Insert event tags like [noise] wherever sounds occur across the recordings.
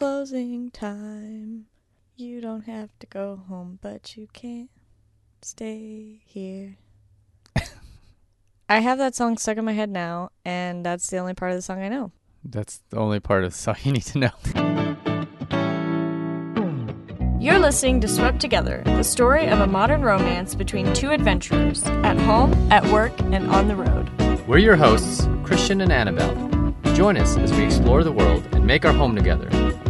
Closing time. You don't have to go home, but you can't stay here. [laughs] I have that song stuck in my head now, and that's the only part of the song I know. That's the only part of the song you need to know. You're listening to Swept Together, the story of a modern romance between two adventurers at home, at work, and on the road. We're your hosts, Christian and Annabelle. Join us as we explore the world and make our home together,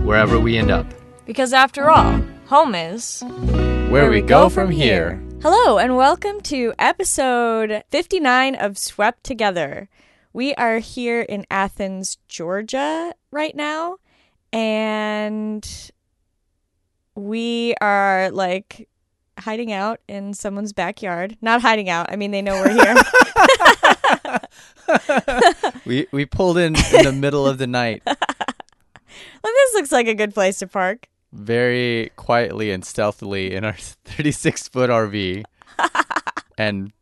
wherever we end up. Because after all, home is Where, we, go, from here. Hello, and welcome to episode 59 of Swept Together. We are here in Athens, Georgia right now, and we are like hiding out in someone's backyard. Not hiding out, I mean, they know we're here. [laughs] [laughs] We we pulled in in the middle of the night, [laughs] Well, this looks like a good place to park. very quietly and stealthily in our [laughs] 36 foot RV [laughs] and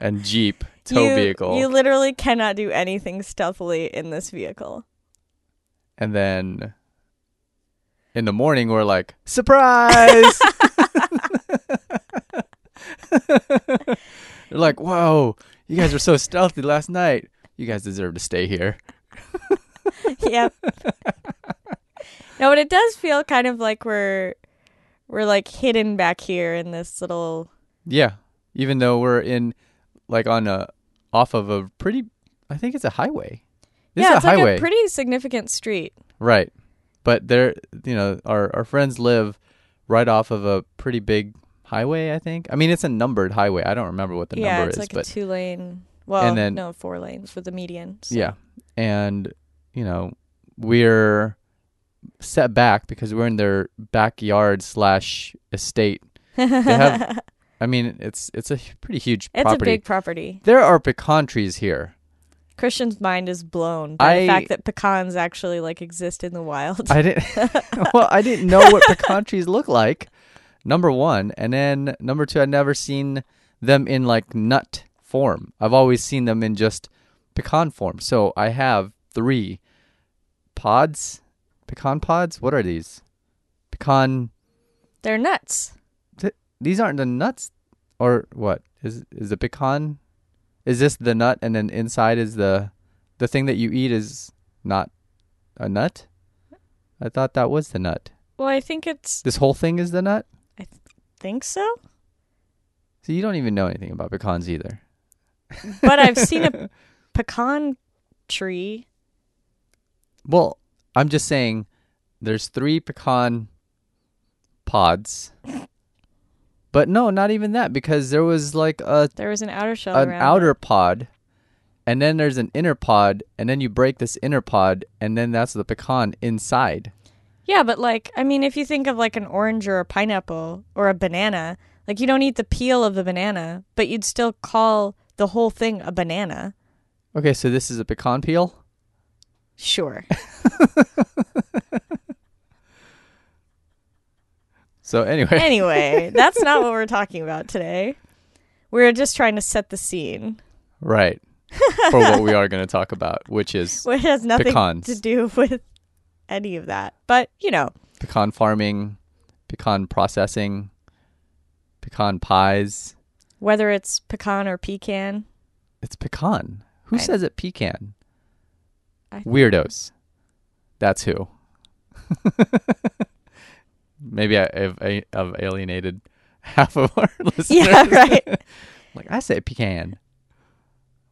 and Jeep tow you, vehicle. You literally cannot do anything stealthily in this vehicle. and then in the morning we're like, surprise! [laughs] They're like, whoa, you guys were so stealthy last night. You guys deserve to stay here. yep. No, but it does feel kind of like we're we're like hidden back here in this little Yeah, even though we're in like on a off of a pretty, I think it's a highway. This yeah, is it's a highway, like a pretty significant street. right? But they're, you know, our our friends live right off of a pretty big highway. I think. I mean, it's a numbered highway. I don't remember what the number is. yeah, number it's is, like but a two lane. Well, And then- no, four lanes with the median. so- Yeah. And, you know, we're set back because we're in their backyard slash estate. have- [laughs] I mean, it's it's a pretty huge it's property. a big property. there are pecan trees here. Christian's mind is blown by the fact that pecans actually like exist in the wild. I didn't [laughs] [laughs] well, I didn't know what pecan trees look like. Number 1, and then number 2, I'd never seen them in like nut form. I've always seen them in just pecan form. So I have 3 pods, pecan pods. What are these? Pecan They're nuts. these aren't the nuts or what is is the pecan is this the nut and then inside is the the thing that you eat is not a nut i thought that was the nut Well, I think it's this whole thing is the nut I think so, so you don't even know anything about pecans either but I've seen a [laughs] pecan tree. well i'm just saying there's three pecan pods but no not even that because there was like a There was an outer shell an around outer it. pod and then there's an inner pod and then you break this inner pod and then that's the pecan inside Yeah, but like, I mean, if you think of like an orange or a pineapple or a banana, like you don't eat the peel of the banana, but you'd still call the whole thing a banana. okay so this is a pecan peel Sure. so anyway anyway, [laughs] that's not what we're talking about today. We're just trying to set the scene, right [laughs] for what we are going to talk about which is [laughs] which has nothing Pecans. to do with any of that. But, you know, pecan farming pecan processing pecan pies whether it's pecan or pecan, it's pecan who I- says it pecan I- weirdos that's who [laughs] maybe I, I've, I, I've alienated [laughs] half of our [laughs] listeners yeah, right. Like I say pecan.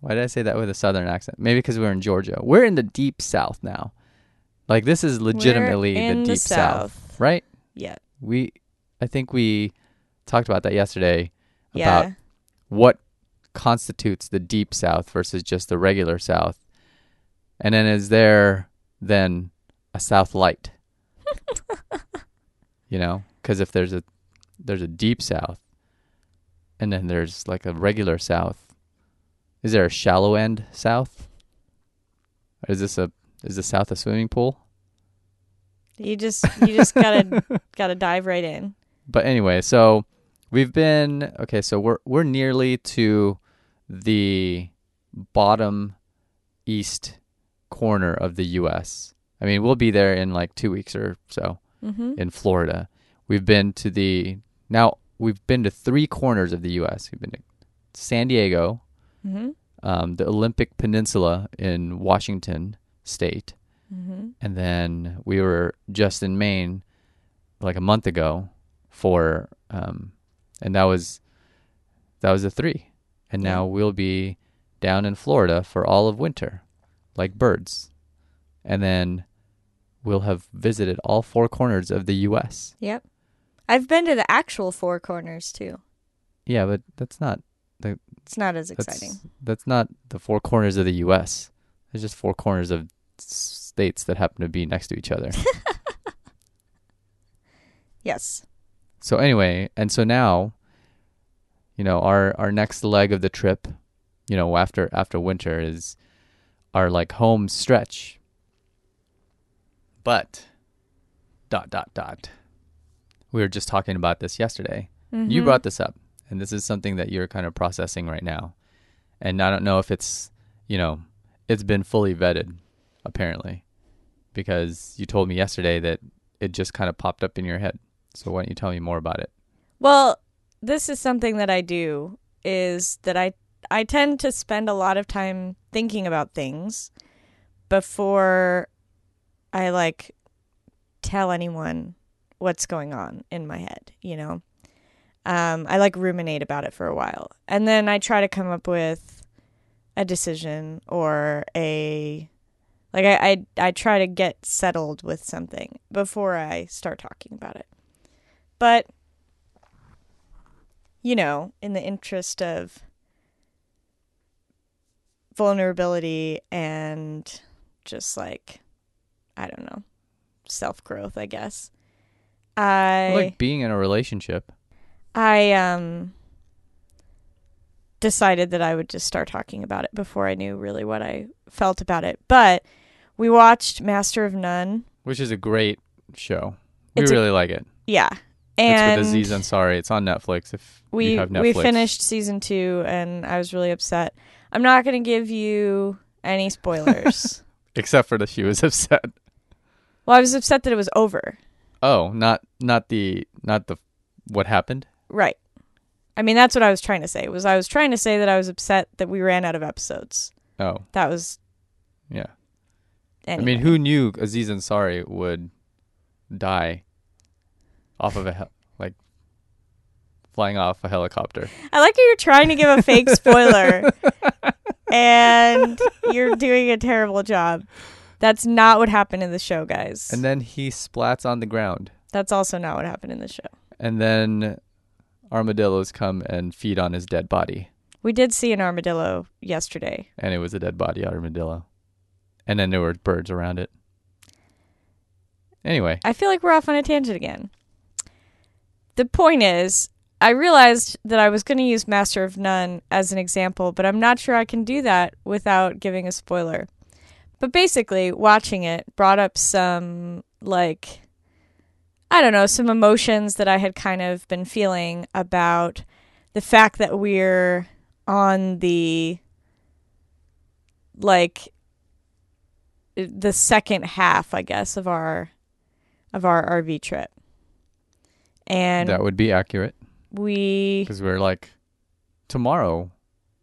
Why did I say that with a southern accent? Maybe because we're in Georgia. We're in the deep south now. Like this is legitimately the deep the south. South. right? Yeah. We I think we talked about that yesterday Yeah. about what constitutes the deep south versus just the regular south. And then is there then a south light? [laughs] you know, cuz if there's a there's a deep south and then there's like a regular south. Is there a shallow end south? Is this a is the south a swimming pool? You just you just gotta [laughs] gotta dive right in. But anyway, so we've been okay. So we're we're nearly to the bottom east corner of the U.S. I mean, we'll be there in like two weeks or so Mm-hmm. in Florida. We've been to the now we've been to three corners of the U.S. We've been to San Diego, Mm-hmm. um, the Olympic Peninsula in Washington State, Mm-hmm. and then we were just in Maine like a month ago for um, and that was that was the three, and now we'll be down in Florida for all of winter, like birds, and then we'll have visited all four corners of the U.S. Yep. I've been to the actual Four Corners too. Yeah, but that's not the It's not as that's exciting. that's not the four corners of the U.S. It's just four corners of states that happen to be next to each other. [laughs] Yes. so anyway, and so now, you know, our our next leg of the trip, you know, after after winter is our like home stretch. But dot dot dot. We were just talking about this yesterday. You Mhm. brought this up, and this is something that you're kind of processing right now. And I don't know if it's, you know, it's been fully vetted, apparently, because you told me yesterday that it just kind of popped up in your head. So why don't you tell me more about it? Well, this is something that I do is that I I tend to spend a lot of time thinking about things before I like tell anyone what's going on in my head, you know. Um, I like ruminate about it for a while. And then I try to come up with a decision or a like I, I I try to get settled with something before I start talking about it. But you know, in the interest of vulnerability and just like I don't know, self growth, I guess. I like being in a relationship. I um decided that I would just start talking about it before I knew really what I felt about it. But we watched Master of None. Which is a great show. We It's a- really like it. Yeah. And it's with Aziz Ansari. It's on Netflix. If we you have Netflix, we finished season 2 and I was really upset. I'm not going to give you any spoilers. [laughs] except for that she was [laughs] upset. well, I was upset that it was over. Oh, not not the not the what happened. Right. I mean, that's what I was trying to say. Was I was trying to say that I was upset that we ran out of episodes. Oh, That was yeah. anyway. I mean, who knew Aziz Ansari would die off of a flying off a helicopter? I like how you're trying to give a fake spoiler and you're doing a terrible job. That's not what happened in the show, guys. And then he splats on the ground, That's also not what happened in the show. and then armadillos come and feed on his dead body, We did see an armadillo yesterday. and it was a dead body armadillo, and then there were birds around it. Anyway, I feel like we're off on a tangent again. The point is, I realized that I was going to use Master of None as an example, but I'm not sure I can do that without giving a spoiler. But basically, watching it brought up some, like, I don't know, some emotions that I had kind of been feeling about the fact that we're on the, like, the second half, I guess, of our of our RV trip. And that would be accurate we because we're like tomorrow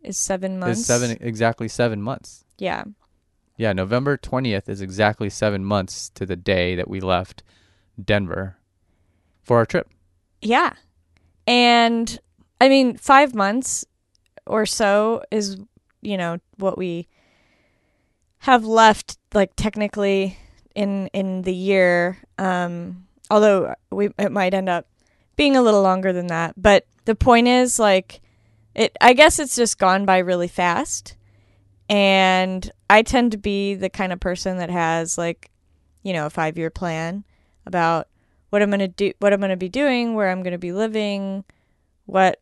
is 7 months. is seven exactly seven months. Yeah. Yeah, November 20th is exactly seven months to the day that we left Denver for our trip. Yeah. And I mean, 5 months or so is, you know, what we have left like technically in in the year um although we it might end up being a little longer than that but the point is like it i guess it's just gone by really fast. And i tend to be the kind of person that has like you know a 5 year plan about what i'm to do what i'm to be doing where i'm to be living what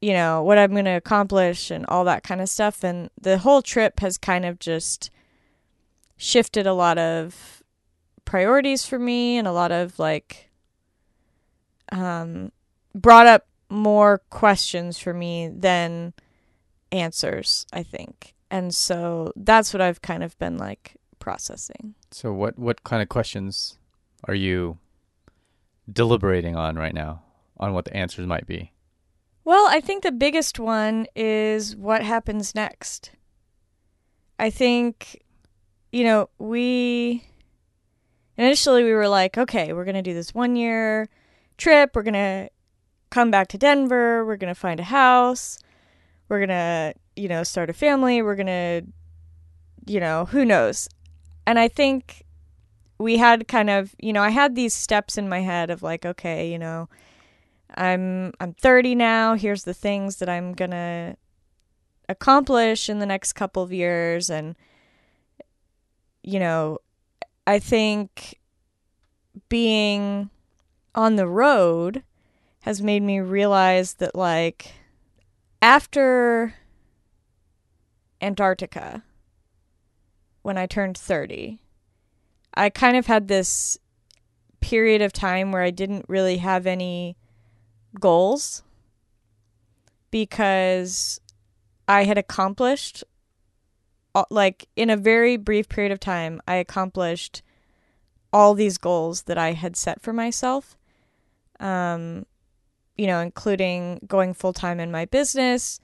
you know what i'm going to accomplish and all that kind of stuff. And the whole trip has kind of just shifted a lot of priorities for me and a lot of like um brought up more questions for me than answers, I think. And so that's what I've kind of been like processing. So what what kind of questions are you deliberating on right now on what the answers might be? Well, I think the biggest one is what happens next. I think, you know, we initially we were like, okay, we're going to do this one year trip. We're going to come back to Denver. We're going to find a house. We're going to, you know, start a family. We're going to, you know, who knows. And I think we had kind of, you know, I had these steps in my head of like, okay, you know, I'm I'm 30 now. Here's the things that I'm going to accomplish in the next couple of years and you know, I think being on the road has made me realize that like after Antarctica when I turned 30 I kind of had this period of time where I didn't really have any goals because I had accomplished like in a very brief period of time I accomplished all these goals that I had set for myself um you know including going full time in my business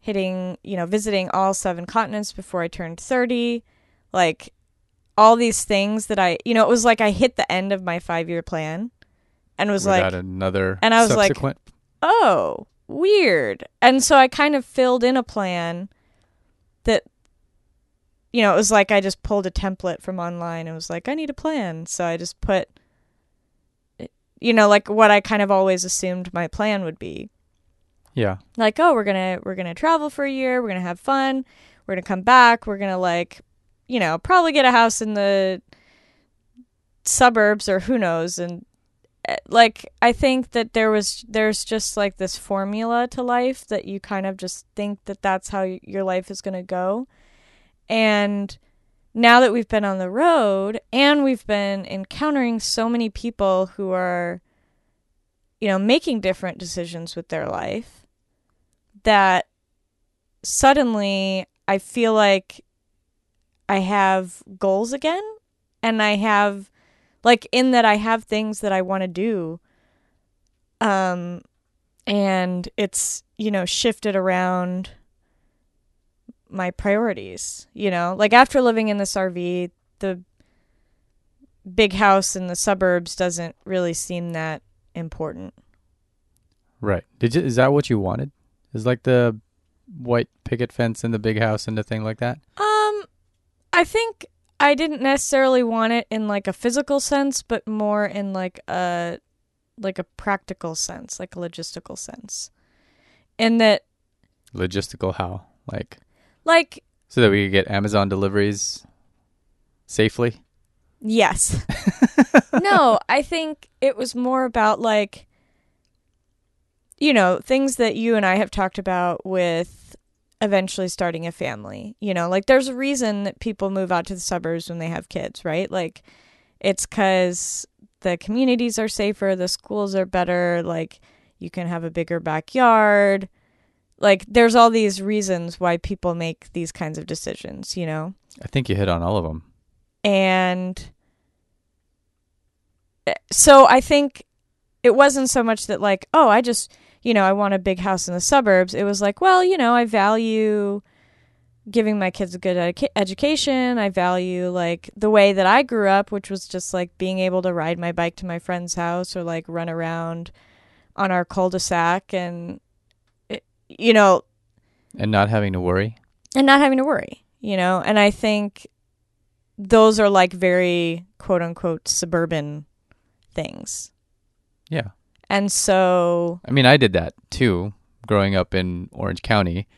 hitting you know visiting all seven continents before I turned 30 like all these things that I, you know, it was like I hit the end of my five year plan and was Without like, another and I was like, oh, weird. And so I kind of filled in a plan that, you know, it was like I just pulled a template from online and was like, I need a plan. So I just put, you know, like what I kind of always assumed my plan would be. Yeah. Like, oh, we're to, we're to travel for a year. We're to have fun. We're to come back. We're to like you know, probably get a house in the suburbs or who knows and eh, like I think that there was there's just like this formula to life that you kind of just think that that's how your life is going to go. And now that we've been on the road and we've been encountering so many people who are you know making different decisions with their life that suddenly I feel like I have goals again and I have like in that I have things that I want to do. Um and it's, you know, shifted around my priorities, you know? Like after living in this RV, the big house in the suburbs doesn't really seem that important. Right. Did you, is that what you wanted? Is like the white picket fence and the big house and the thing like that? Um I think I didn't necessarily want it in like a physical sense, but more in like a like a practical sense, like a logistical sense. In that logistical how? Like like so that we could get Amazon deliveries safely? Yes. [laughs] no, I think it was more about like you know, things that you and I have talked about with eventually starting a family. You know, like there's a reason that people move out to the suburbs when they have kids, right? Like it's cuz the communities are safer, the schools are better, like you can have a bigger backyard. Like there's all these reasons why people make these kinds of decisions, you know. I think you hit on all of them. And eh, so I think it wasn't so much that like, oh, I just you know, I want a big house in the suburbs. It was like, well, you know, I value giving my kids a good edu- education. I value like the way that I grew up, which was just like being able to ride my bike to my friend's house or like run around on our cul-de-sac and you know, and not having to worry. And not having to worry, you know. And I think those are like very quote unquote suburban things. Yeah. And so I mean, I did that too growing up in Orange County.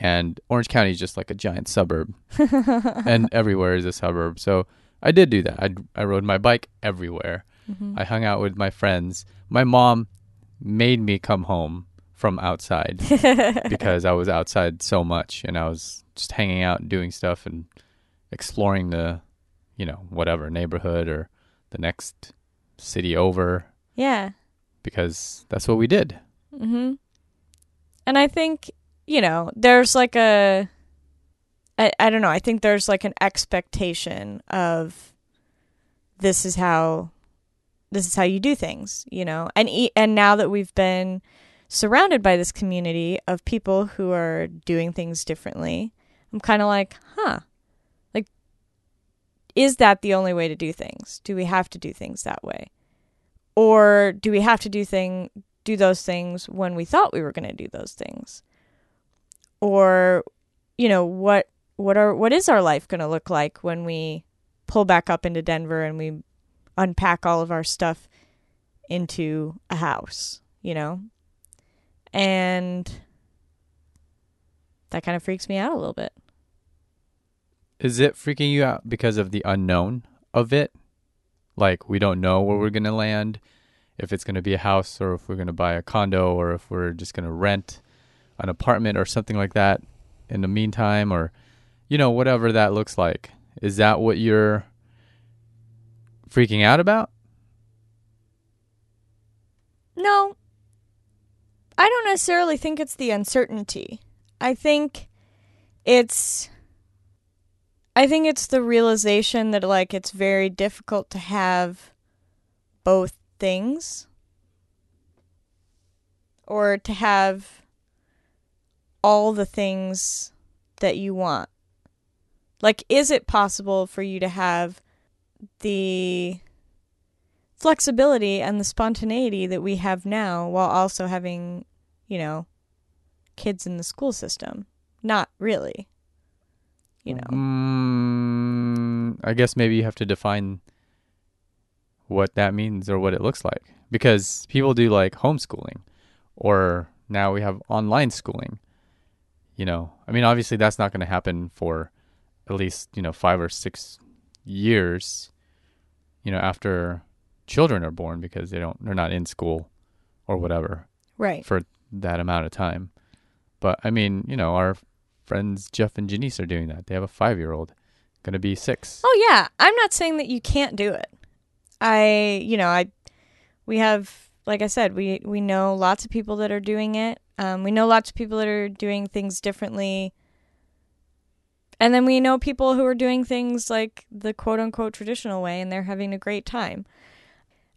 And Orange County is just like a giant suburb, [laughs] and everywhere is a suburb. So I did do that. I, I rode my bike everywhere. Mm-hmm. I hung out with my friends. My mom made me come home from outside [laughs] because I was outside so much and I was just hanging out and doing stuff and exploring the, you know, whatever neighborhood or the next city over. Yeah because that's what we did. Mhm. And I think, you know, there's like a I, I don't know. I think there's like an expectation of this is how this is how you do things, you know. And e- and now that we've been surrounded by this community of people who are doing things differently, I'm kind of like, huh. Like is that the only way to do things? Do we have to do things that way? Or do we have to do thing do those things when we thought we were going to do those things? Or you know, what what are what is our life going to look like when we pull back up into Denver and we unpack all of our stuff into a house, you know? And that kind of freaks me out a little bit. Is it freaking you out because of the unknown of it? Like we don't know where we're going to land, if it's going to be a house or if we're going to buy a condo or if we're just going to rent an apartment or something like that in the meantime or you know whatever that looks like. Is that what you're freaking out about? No. I don't necessarily think it's the uncertainty. I think it's I think it's the realization that like it's very difficult to have both things or to have all the things that you want. Like is it possible for you to have the flexibility and the spontaneity that we have now while also having, you know, kids in the school system. Not really. You know. Mm, I guess maybe you have to define what that means or what it looks like because people do like homeschooling or now we have online schooling. You know, I mean obviously that's not going to happen for at least, you know, 5 or 6 years, you know, after children are born because they don't they're not in school or whatever Right. for that amount of time. But I mean, you know, our friends Jeff and Janice are doing that. They have a five year old, gonna be six. Oh yeah, I'm not saying that you can't do it. I, you know, I we have like I said, we we know lots of people that are doing it. Um, we know lots of people that are doing things differently. And then we know people who are doing things like the quote unquote traditional way and they're having a great time.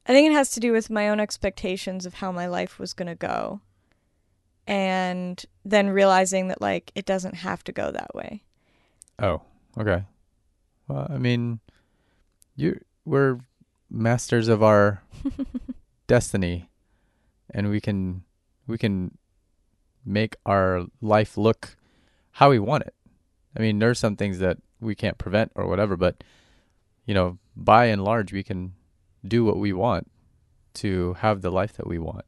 I think it has to do with my own expectations of how my life was going to go. And then realizing that like it doesn't have to go that way. Oh, okay. Well, I mean, you we're masters of our [laughs] destiny, and we can we can make our life look how we want it. I mean, there's some things that we can't prevent or whatever, but you know, by and large, we can do what we want to have the life that we want.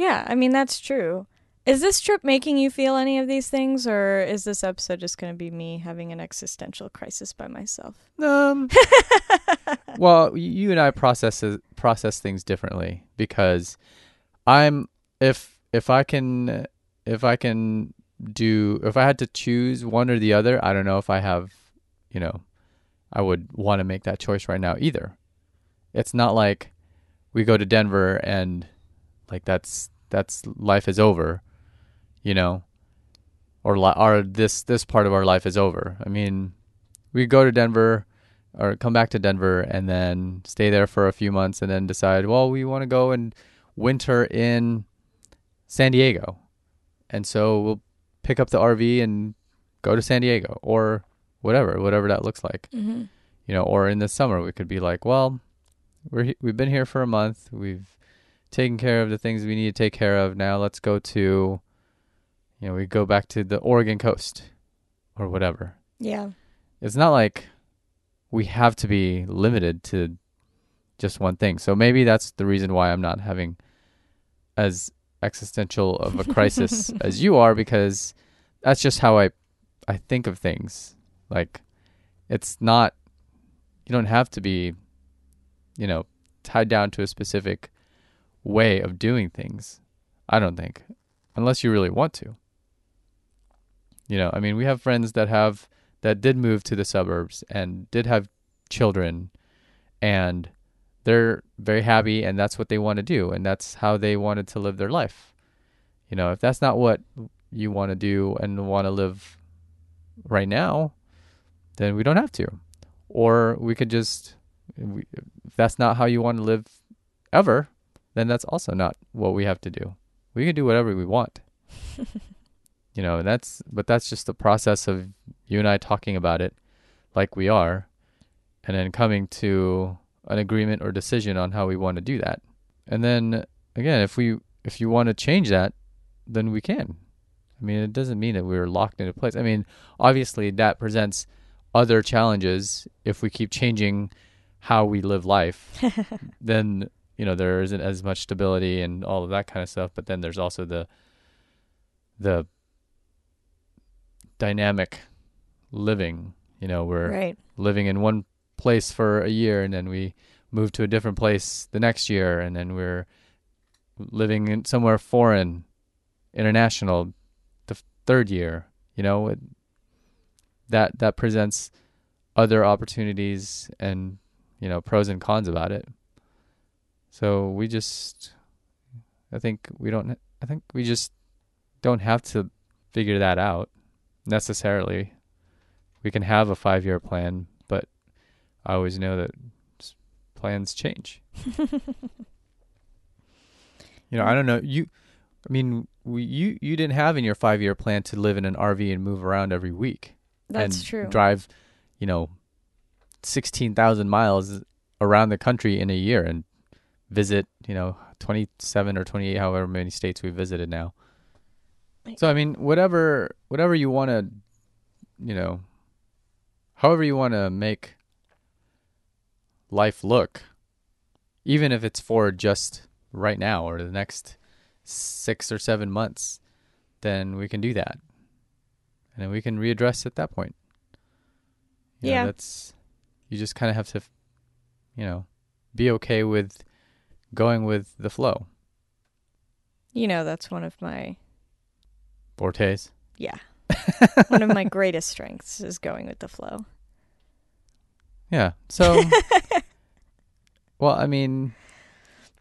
Yeah, I mean that's true. Is this trip making you feel any of these things or is this episode just going to be me having an existential crisis by myself? Um. [laughs] well, you and I process process things differently because I'm if if I can if I can do if I had to choose one or the other, I don't know if I have, you know, I would want to make that choice right now either. It's not like we go to Denver and like that's that's life is over, you know, or li- or this this part of our life is over. I mean, we go to Denver or come back to Denver and then stay there for a few months and then decide, well, we want to go and winter in San Diego. And so we'll pick up the RV and go to San Diego or whatever, whatever that looks like. Mm-hmm. You know, or in the summer we could be like, well, we're we've been here for a month. We've taken care of the things we need to take care of. Now let's go to you know, we go back to the Oregon coast or whatever Yeah. it's not like we have to be limited to just one thing. So maybe that's the reason why I'm not having as existential of a crisis [laughs] as you are because that's just how I I think of things. Like it's not you don't have to be you know tied down to a specific way of doing things. I don't think unless you really want to. You know, I mean, we have friends that have that did move to the suburbs and did have children and they're very happy and that's what they want to do and that's how they wanted to live their life. You know, if that's not what you want to do and want to live right now, then we don't have to. Or we could just, we, if that's not how you want to live ever, then that's also not what we have to do. We can do whatever we want. [laughs] you know, that's, but that's just the process of you and I talking about it like we are and then coming to an agreement or decision on how we want to do that. And then again, if we, if you want to change that, then we can. I mean, it doesn't mean that we're locked into place. I mean, obviously that presents other challenges if we keep changing how we live life. [laughs] then, you know, there isn't as much stability and all of that kind of stuff, but then there's also the the dynamic living, you know, we're Right. living in one place for a year and then we move to a different place the next year and then we're living in somewhere foreign international the third year you know it, that that presents other opportunities and you know pros and cons about it so we just i think we don't i think we just don't have to figure that out necessarily we can have a 5 year plan but i always know that plans change [laughs] you know i don't know you i mean we, you you didn't have in your 5 year plan to live in an RV and move around every week That's and true. drive, you know, 16,000 miles around the country in a year and visit, you know, 27 or 28 however many states we visited now. So I mean, whatever whatever you want to, you know, however you want to make life look, even if it's for just right now or the next 6 or 7 months, then we can do that and then we can readdress at that point. You know, Yeah. that's you just kind of have to, you know, be okay with going with the flow. You know, that's one of my Fortes. yeah. [laughs] one of my greatest strengths is going with the flow. Yeah. So, [laughs] well, I mean,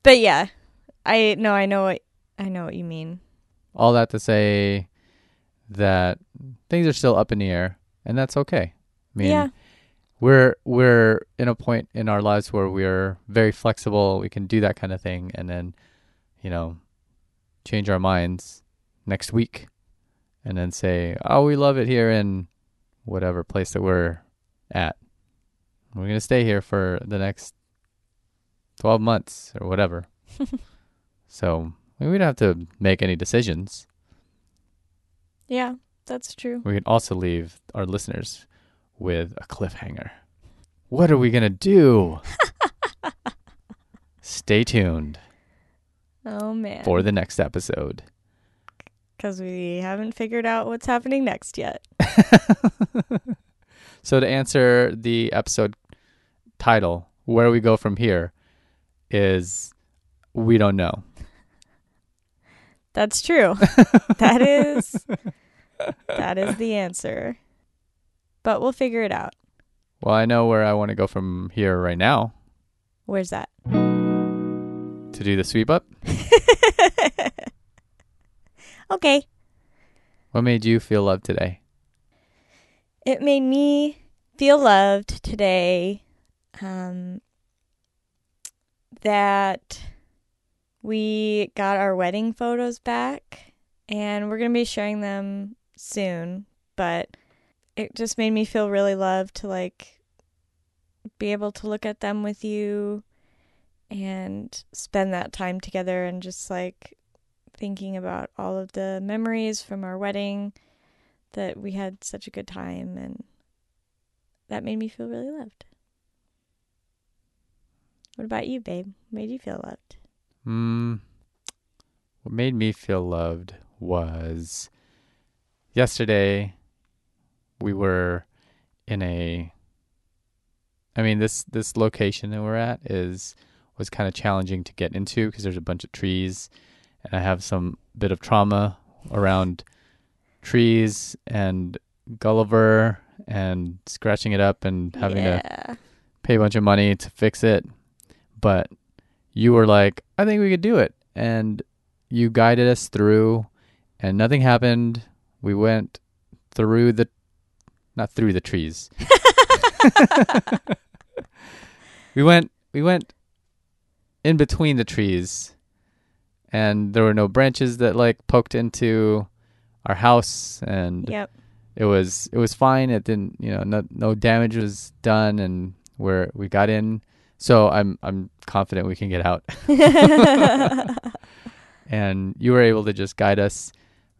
But yeah, I no, I know what I know what you mean. all that to say that things are still up in the air, and that's okay. I mean, yeah, we're we're in a point in our lives where we're very flexible. We can do that kind of thing, and then, you know, change our minds next week, and then say, "Oh, we love it here in whatever place that we're at. We're gonna stay here for the next twelve months or whatever." [laughs] so I mean, we don't have to make any decisions. yeah, that's true. We can also leave our listeners with a cliffhanger. What are we going to do? [laughs] Stay tuned Oh man, for the next episode. because we haven't figured out what's happening next yet. [laughs] So, to answer the episode title, Where We Go From Here, is we don't know. That's true. [laughs] that is that is the answer. But we'll figure it out. Well, I know where I want to go from here right now Where's that? to do the sweep up. [laughs] okay. What made you feel loved today? It made me feel loved today. Um, that we got our wedding photos back and we're going to be sharing them soon, but it just made me feel really loved to like be able to look at them with you and spend that time together and just like thinking about all of the memories from our wedding that we had such a good time and that made me feel really loved. What about you, babe? What made you feel loved? Mm, what made me feel loved was yesterday we were in a I mean this this location that we're at is was kind of challenging to get into because there's a bunch of trees and I have some bit of trauma around trees and Gulliver and scratching it up and having to pay a bunch of money to fix it. But you were like, I think we could do it. And you guided us through, and nothing happened. We went through the not through the trees. [laughs] we went we went in between the trees and there were no branches that like poked into our house and Yep. it was it was fine it didn't you know no no damage was done and we're we got in so i'm i'm confident we can get out [laughs] [laughs] and you were able to just guide us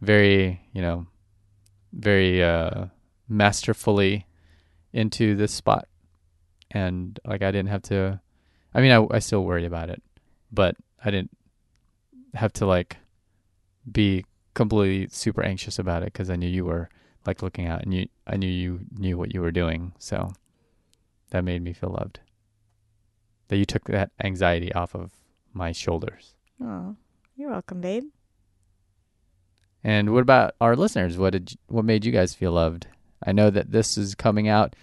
very you know very uh masterfully into this spot and like i didn't have to i mean i, I still worry about it but i didn't have to like be completely super anxious about it because i knew you were like looking out and you i knew you knew what you were doing so that made me feel loved that you took that anxiety off of my shoulders oh, you're welcome, babe. And what about our listeners? What did what made you guys feel loved? I know that this is coming out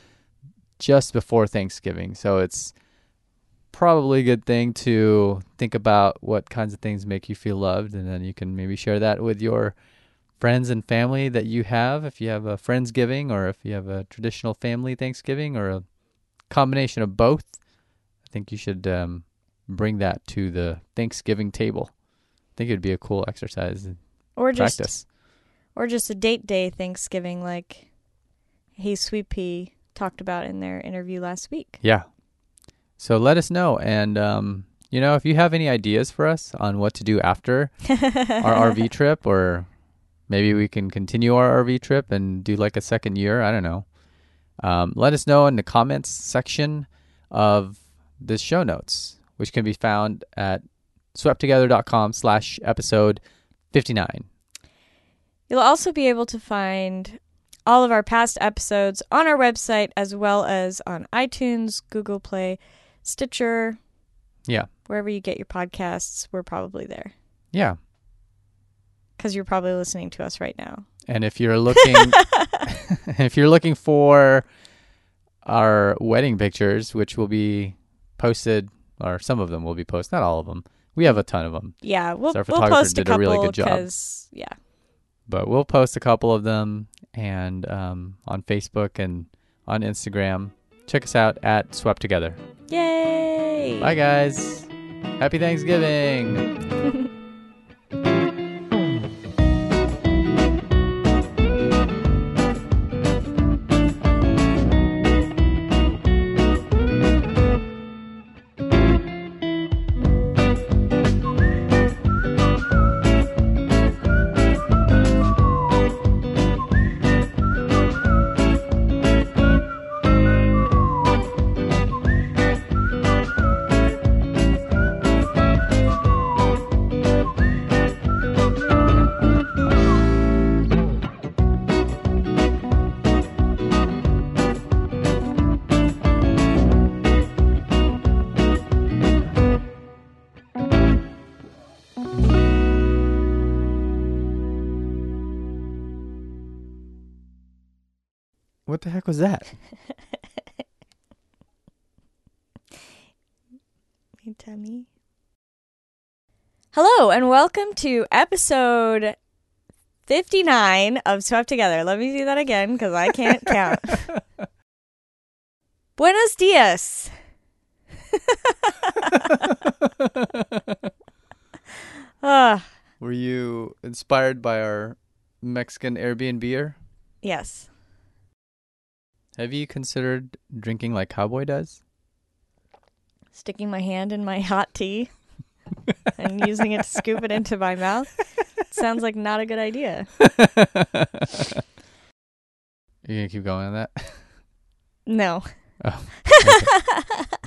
just before Thanksgiving, so it's probably a good thing to think about what kinds of things make you feel loved, and then you can maybe share that with your friends and family that you have. If you have a friendsgiving, or if you have a traditional family Thanksgiving, or a combination of both, I think you should um, bring that to the Thanksgiving table. I think it would be a cool exercise Or just or just a date day Thanksgiving like Hey Sweet Pea talked about in their interview last week. Yeah. So let us know. And, um, you know, if you have any ideas for us on what to do after our [laughs] RV trip, or maybe we can continue our RV trip and do like a second year, I don't know. Um, let us know in the comments section of the show notes, which can be found at sweptogether.com slash episode 59. You'll also be able to find all of our past episodes on our website as well as on iTunes, Google Play, Stitcher. Yeah. Wherever you get your podcasts, we're probably there Yeah. because you're probably listening to us right now. And if you're looking [laughs] [laughs] if you're looking for our wedding pictures, which will be posted, or some of them will be posted, not all of them. We have a ton of them, Yeah, we'll, our we'll photographer post a did a really good job. yeah, but we'll post a couple of them and um, on Facebook and on Instagram. Check us out at Swept Together. yay! Bye, guys. Happy Thanksgiving. [laughs] What the heck was that? [laughs] Hey, Tammy. Hello, and welcome to episode 59 of Swept Together. Let me do that again because I can't [laughs] count. Buenos dias. [laughs] Ah, Were you inspired by our Mexican Airbnb? yes. Have you considered drinking like Cowboy does? Sticking my hand in my [laughs] hot tea and using it to scoop it into my mouth sounds like not a good idea. [laughs] You gonna keep going on that? No. Oh. [laughs]